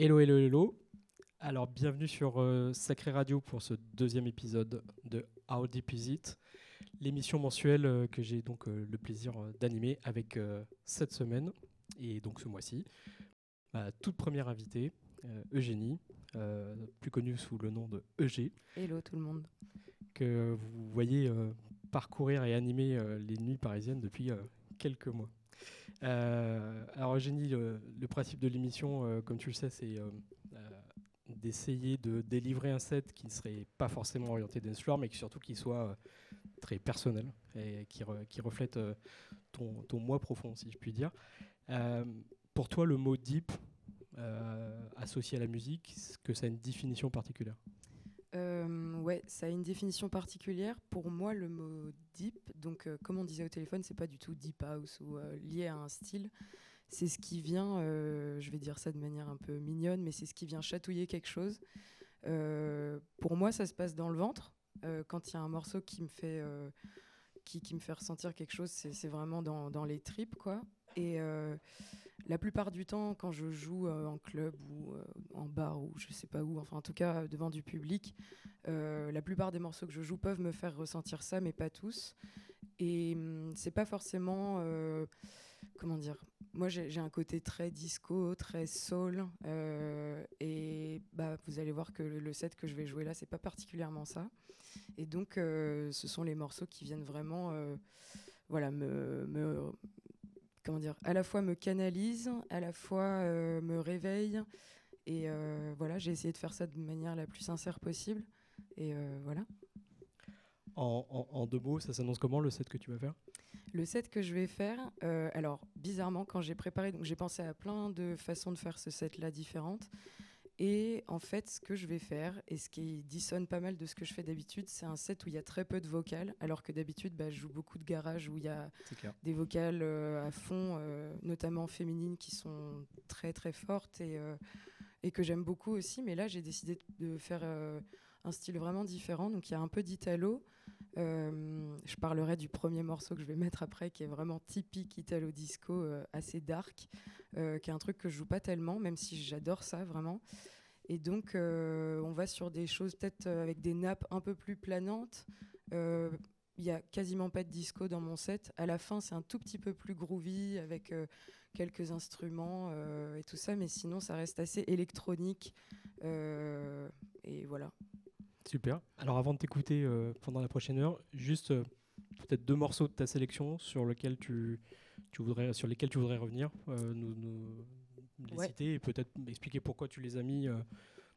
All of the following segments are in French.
Hello, hello, hello. Alors, bienvenue sur euh, Sacré Radio pour ce deuxième épisode de How Deep Is It, l'émission mensuelle euh, que j'ai donc euh, le plaisir euh, d'animer avec cette semaine et donc ce mois-ci. Ma toute première invitée, Eugénie, plus connue sous le nom de EG, Hello tout le monde. que vous voyez parcourir et animer les nuits parisiennes depuis quelques mois. Euh, alors Eugénie, le, principe de l'émission, euh, comme tu le sais, c'est euh, d'essayer de délivrer un set qui ne serait pas forcément orienté dance floor, mais qui surtout qui soit très personnel et qui, re- qui reflète ton, moi profond, si je puis dire. Pour toi, le mot deep associé à la musique, est-ce que ça a une définition particulière? Euh, ouais, ça a une définition particulière. Pour moi, le mot donc euh, comme on disait au téléphone, c'est pas du tout deep house ou euh, lié à un style. C'est ce qui vient, euh, je vais dire ça de manière un peu mignonne, mais c'est ce qui vient chatouiller quelque chose. Pour moi, ça se passe dans le ventre. Quand il y a un morceau qui me fait, qui, me fait ressentir quelque chose, c'est vraiment dans, les tripes, quoi. La plupart du temps, quand je joue euh, en club ou euh, en bar ou je sais pas où, enfin en tout cas euh, devant du public, la plupart des morceaux que je joue peuvent me faire ressentir ça, mais pas tous. Et hum, c'est pas forcément, comment dire, moi j'ai un côté très disco, très soul, et bah vous allez voir que le, set que je vais jouer là, c'est pas particulièrement ça. Et donc ce sont les morceaux qui viennent vraiment, voilà, me comment dire, à la fois me canalise, à la fois euh, me réveille. Et euh, voilà, j'ai essayé de faire ça de manière la plus sincère possible. Et euh, voilà. en, en- en deux mots, ça s'annonce comment le set que tu vas faire? Le set que je vais faire, alors bizarrement, quand j'ai préparé, donc j'ai pensé à plein de façons de faire ce set-là différentes. Et en fait, ce que je vais faire, et ce qui dissonne pas mal de ce que je fais d'habitude, c'est un set où il y a très peu de vocales, alors que d'habitude, bah, je joue beaucoup de garage où il y a des vocales euh, à fond, euh, notamment féminines, qui sont très très fortes et, euh, et que j'aime beaucoup aussi. Mais là, j'ai décidé de faire un style vraiment différent. Donc il y a un peu d'italo. Euh, je parlerai du premier morceau que je vais mettre après, qui est vraiment typique italo disco, euh, assez dark, euh, qui est un truc que je joue pas tellement, même si j'adore ça vraiment. Et donc, euh, on va sur des choses peut-être euh, avec des nappes un peu plus planantes. Euh, il y a quasiment pas de disco dans mon set. À la fin, c'est un tout petit peu plus groovy avec euh, quelques instruments euh, et tout ça, mais sinon, ça reste assez électronique. Euh, et voilà. Super. Alors avant de t'écouter euh, pendant la prochaine heure, juste euh, peut-être deux morceaux de ta sélection sur lesquels tu, tu voudrais, sur lesquels tu voudrais revenir, euh, nous, nous les Ouais. citer et peut-être expliquer pourquoi tu les as mis euh,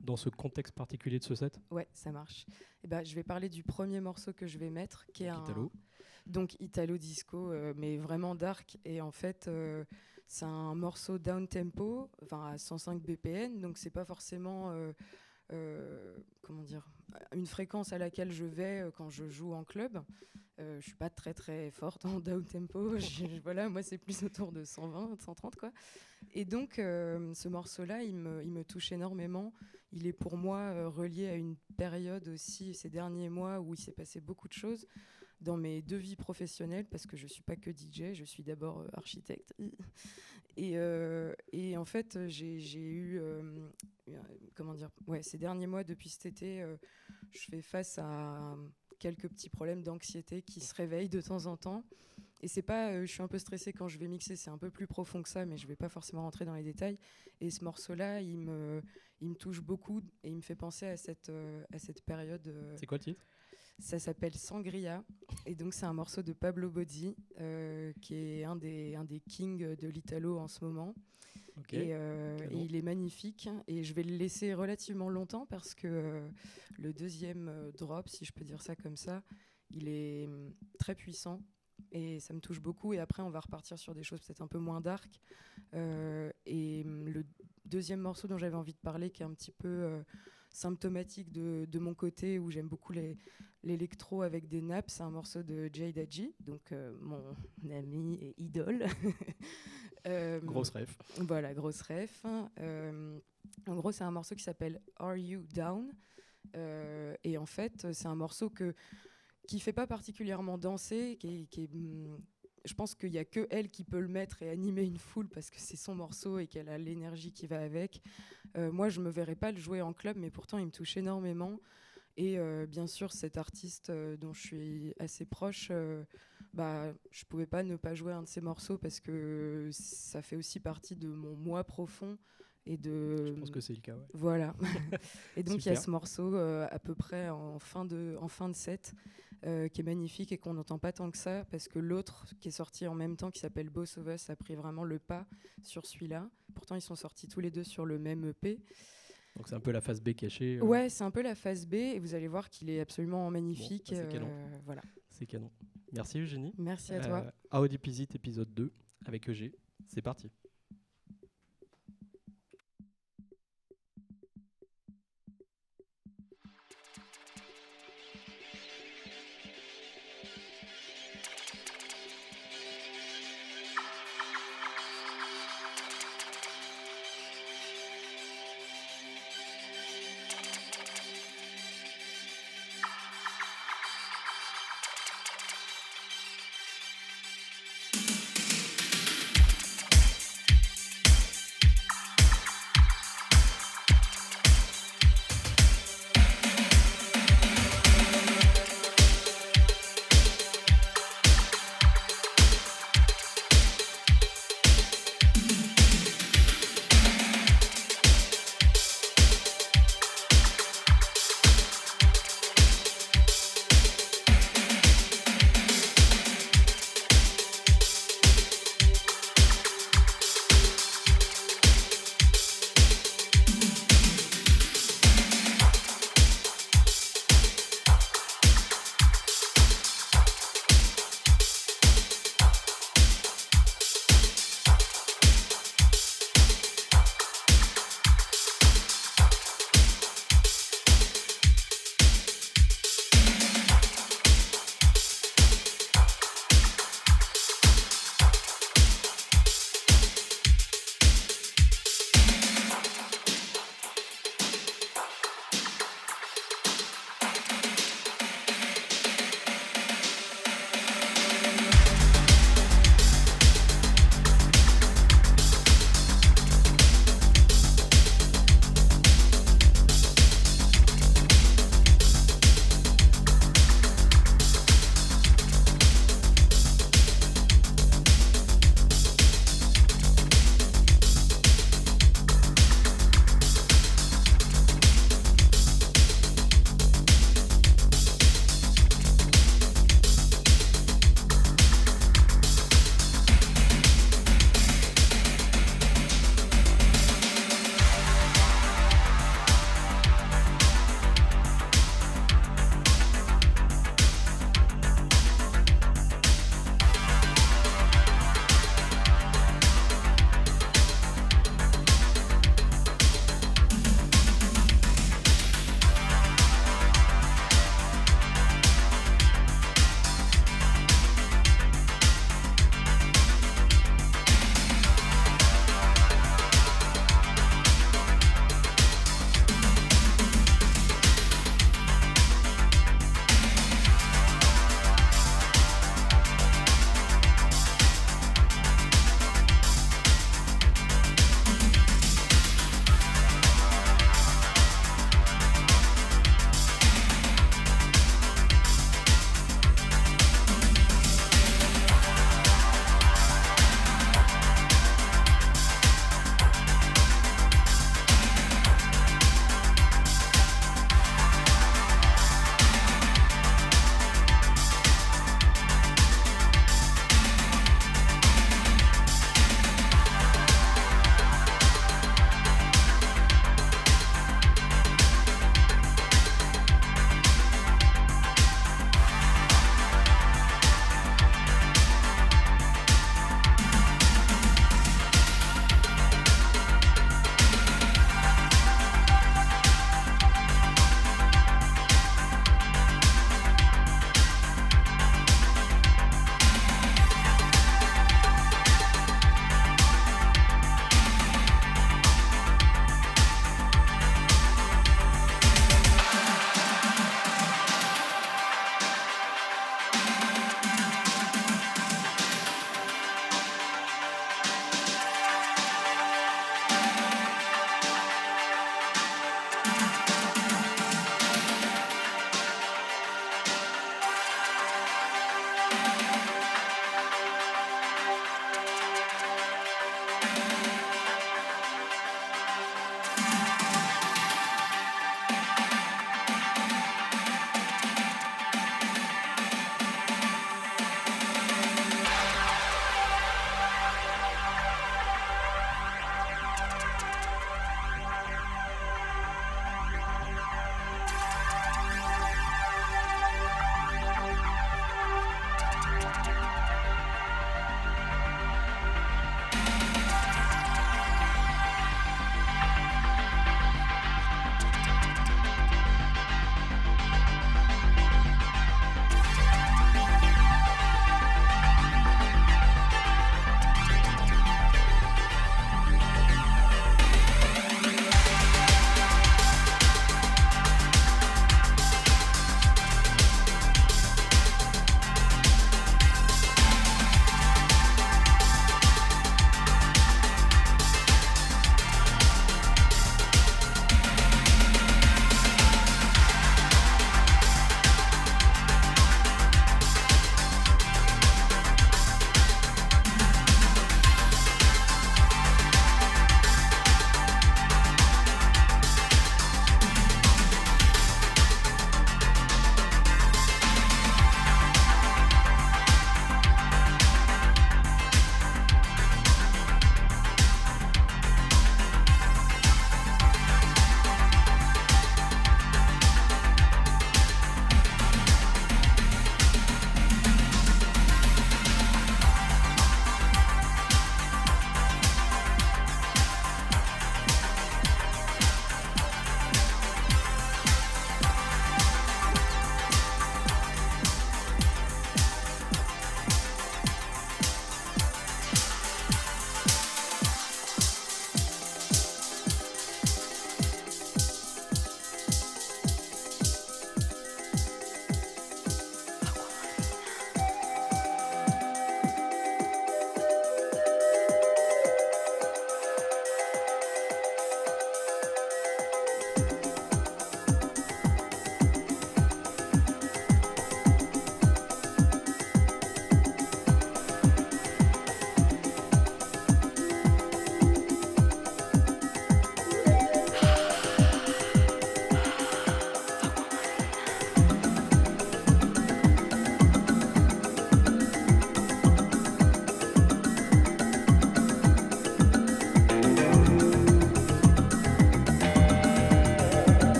dans ce contexte particulier de ce set. Ouais, ça marche. Et ben, je vais parler du premier morceau que je vais mettre, qui est Donc, un Italo. donc italo disco, euh, mais vraiment dark. Et en fait, euh, c'est un morceau down tempo, enfin à 105 BPM, donc c'est pas forcément euh, comment dire une fréquence à laquelle je vais euh, quand je joue en club. Euh, je suis pas très très forte en down tempo. Voilà, moi c'est plus autour de 120, 130 quoi. Et donc euh, ce morceau-là, il me, touche énormément. Il est pour moi euh, relié à une période aussi ces derniers mois où il s'est passé beaucoup de choses dans mes deux vies professionnelles parce que je suis pas que DJ, je suis d'abord euh, architecte. Et, euh, et en fait, j'ai eu, euh, comment dire, ouais, ces derniers mois, depuis cet été, euh, je fais face à quelques petits problèmes d'anxiété qui se réveillent de temps en temps. Et c'est pas, je suis un peu stressée quand je vais mixer, c'est un peu plus profond que ça, mais je vais pas forcément rentrer dans les détails. Et ce morceau-là, il me, il me touche beaucoup et il me fait penser à cette, à cette période. C'est quoi le titre? Ça s'appelle Sangria. Et donc, c'est un morceau de Pablo Bozzi, euh, qui est un des, un des kings de l'Italo en ce moment. Et, euh, et il est magnifique. Et je vais le laisser relativement longtemps parce que euh, le deuxième drop, si je peux dire ça comme ça, il est hum, très puissant. Et ça me touche beaucoup. Et après, on va repartir sur des choses peut-être un peu moins dark. Et hum, le deuxième morceau dont j'avais envie de parler, qui est un petit peu symptomatique de, de mon côté, où j'aime beaucoup l'électro avec des nappes, c'est un morceau de Jay Daji, donc euh, mon ami et idole. Euh, Grosse ref. voilà, grosse ref. Euh, en gros, c'est un morceau qui s'appelle Are You Down? Et en fait, c'est un morceau que, qui fait pas particulièrement danser, qui est, qui est, hum, je pense qu'il y a que elle qui peut le mettre et animer une foule parce que c'est son morceau et qu'elle a l'énergie qui va avec. moi, je me verrais pas le jouer en club, mais pourtant, il me touche énormément. Et bien sûr, cet artiste dont je suis assez proche, bah, je pouvais pas ne pas jouer un de ses morceaux parce que ça fait aussi partie de mon moi profond. Et de... Je pense que c'est le cas. Voilà. et donc il y a ce morceau à peu près en fin de, en fin de set euh, qui est magnifique et qu'on n'entend pas tant que ça parce que l'autre qui est sorti en même temps qui s'appelle Boss of Us a pris vraiment le pas sur celui-là. Pourtant ils sont sortis tous les deux sur le même EP. Donc c'est un peu la phase B cachée. Euh. Ouais, c'est un peu la phase B et vous allez voir qu'il est absolument magnifique. Bah, c'est canon. Euh, voilà. C'est canon. Merci Eugénie. Merci à toi. Audi Pizit épisode 2 avec EG. C'est parti.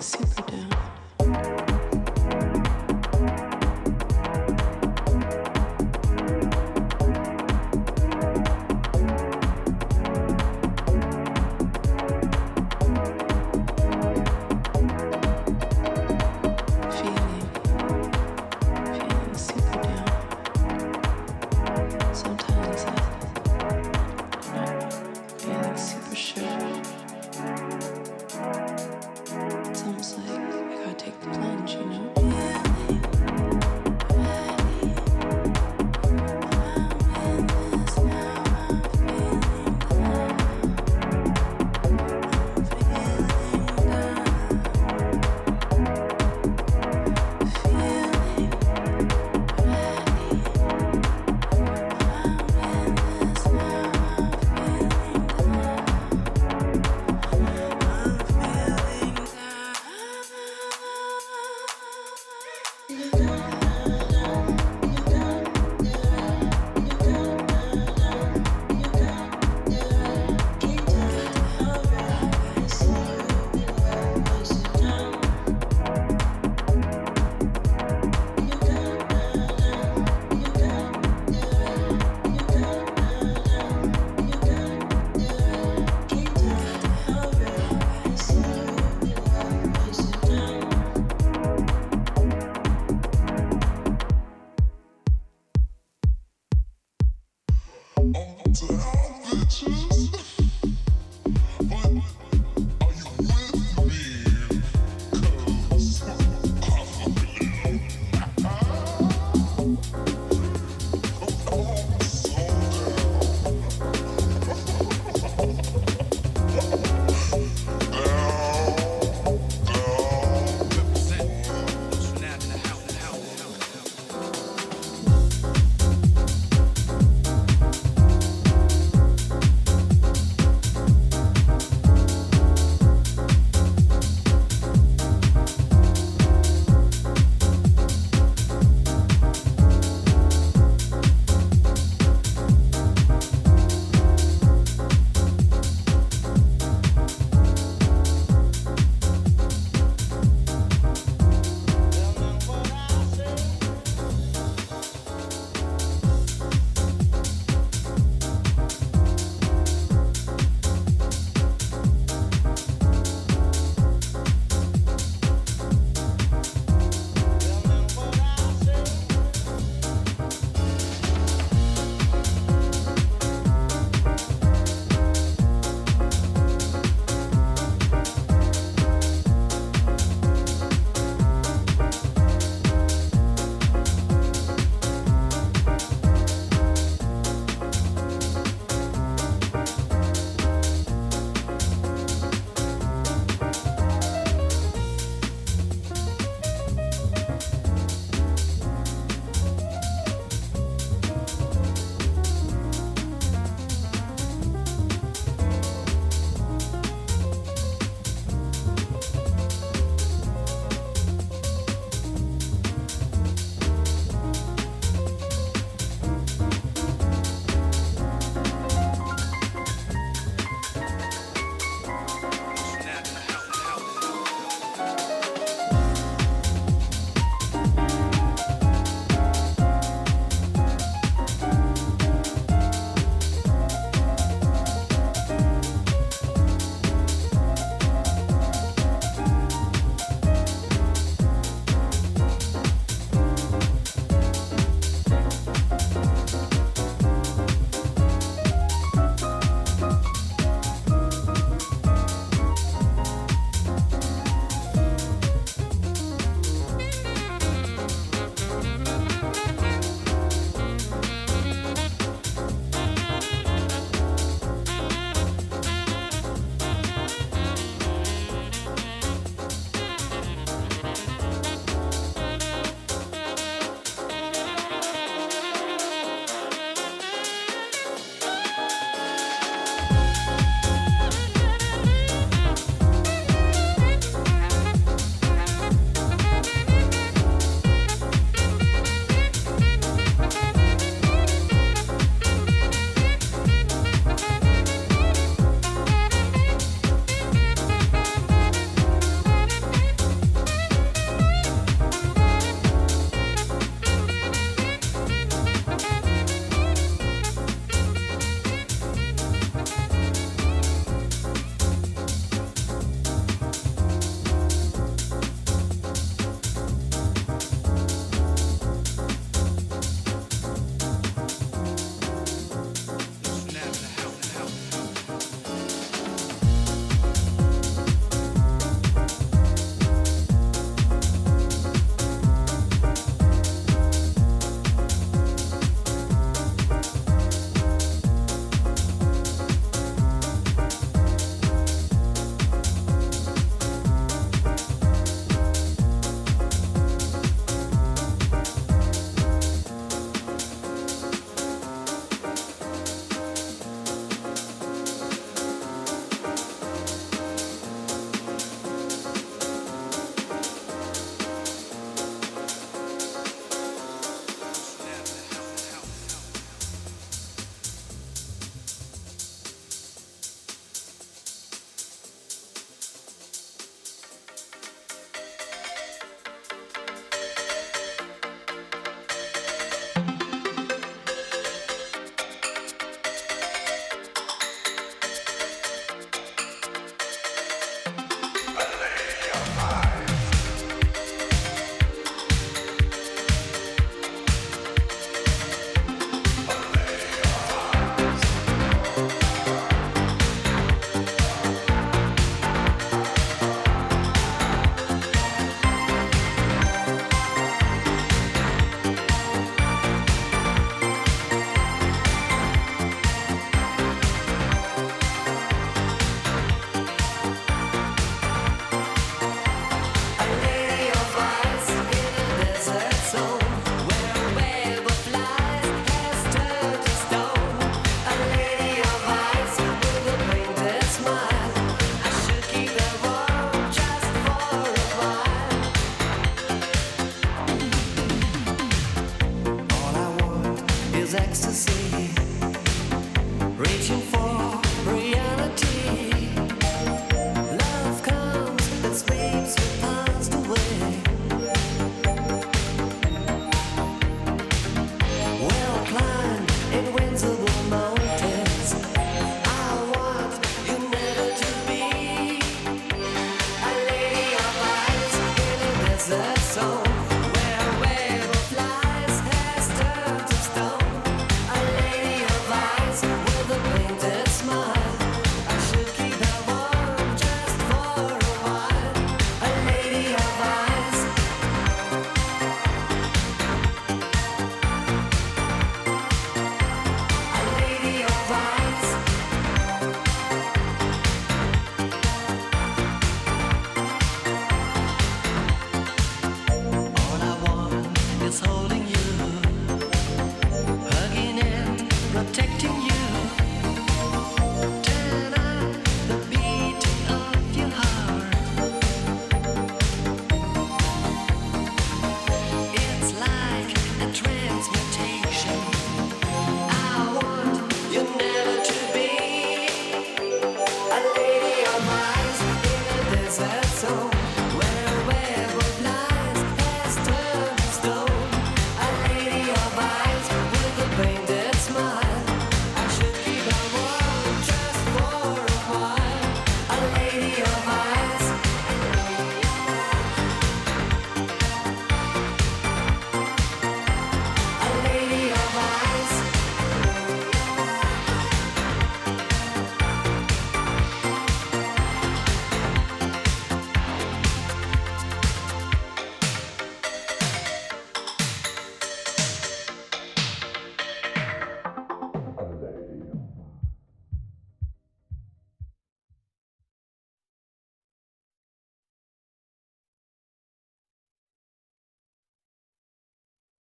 super down. to the bitches.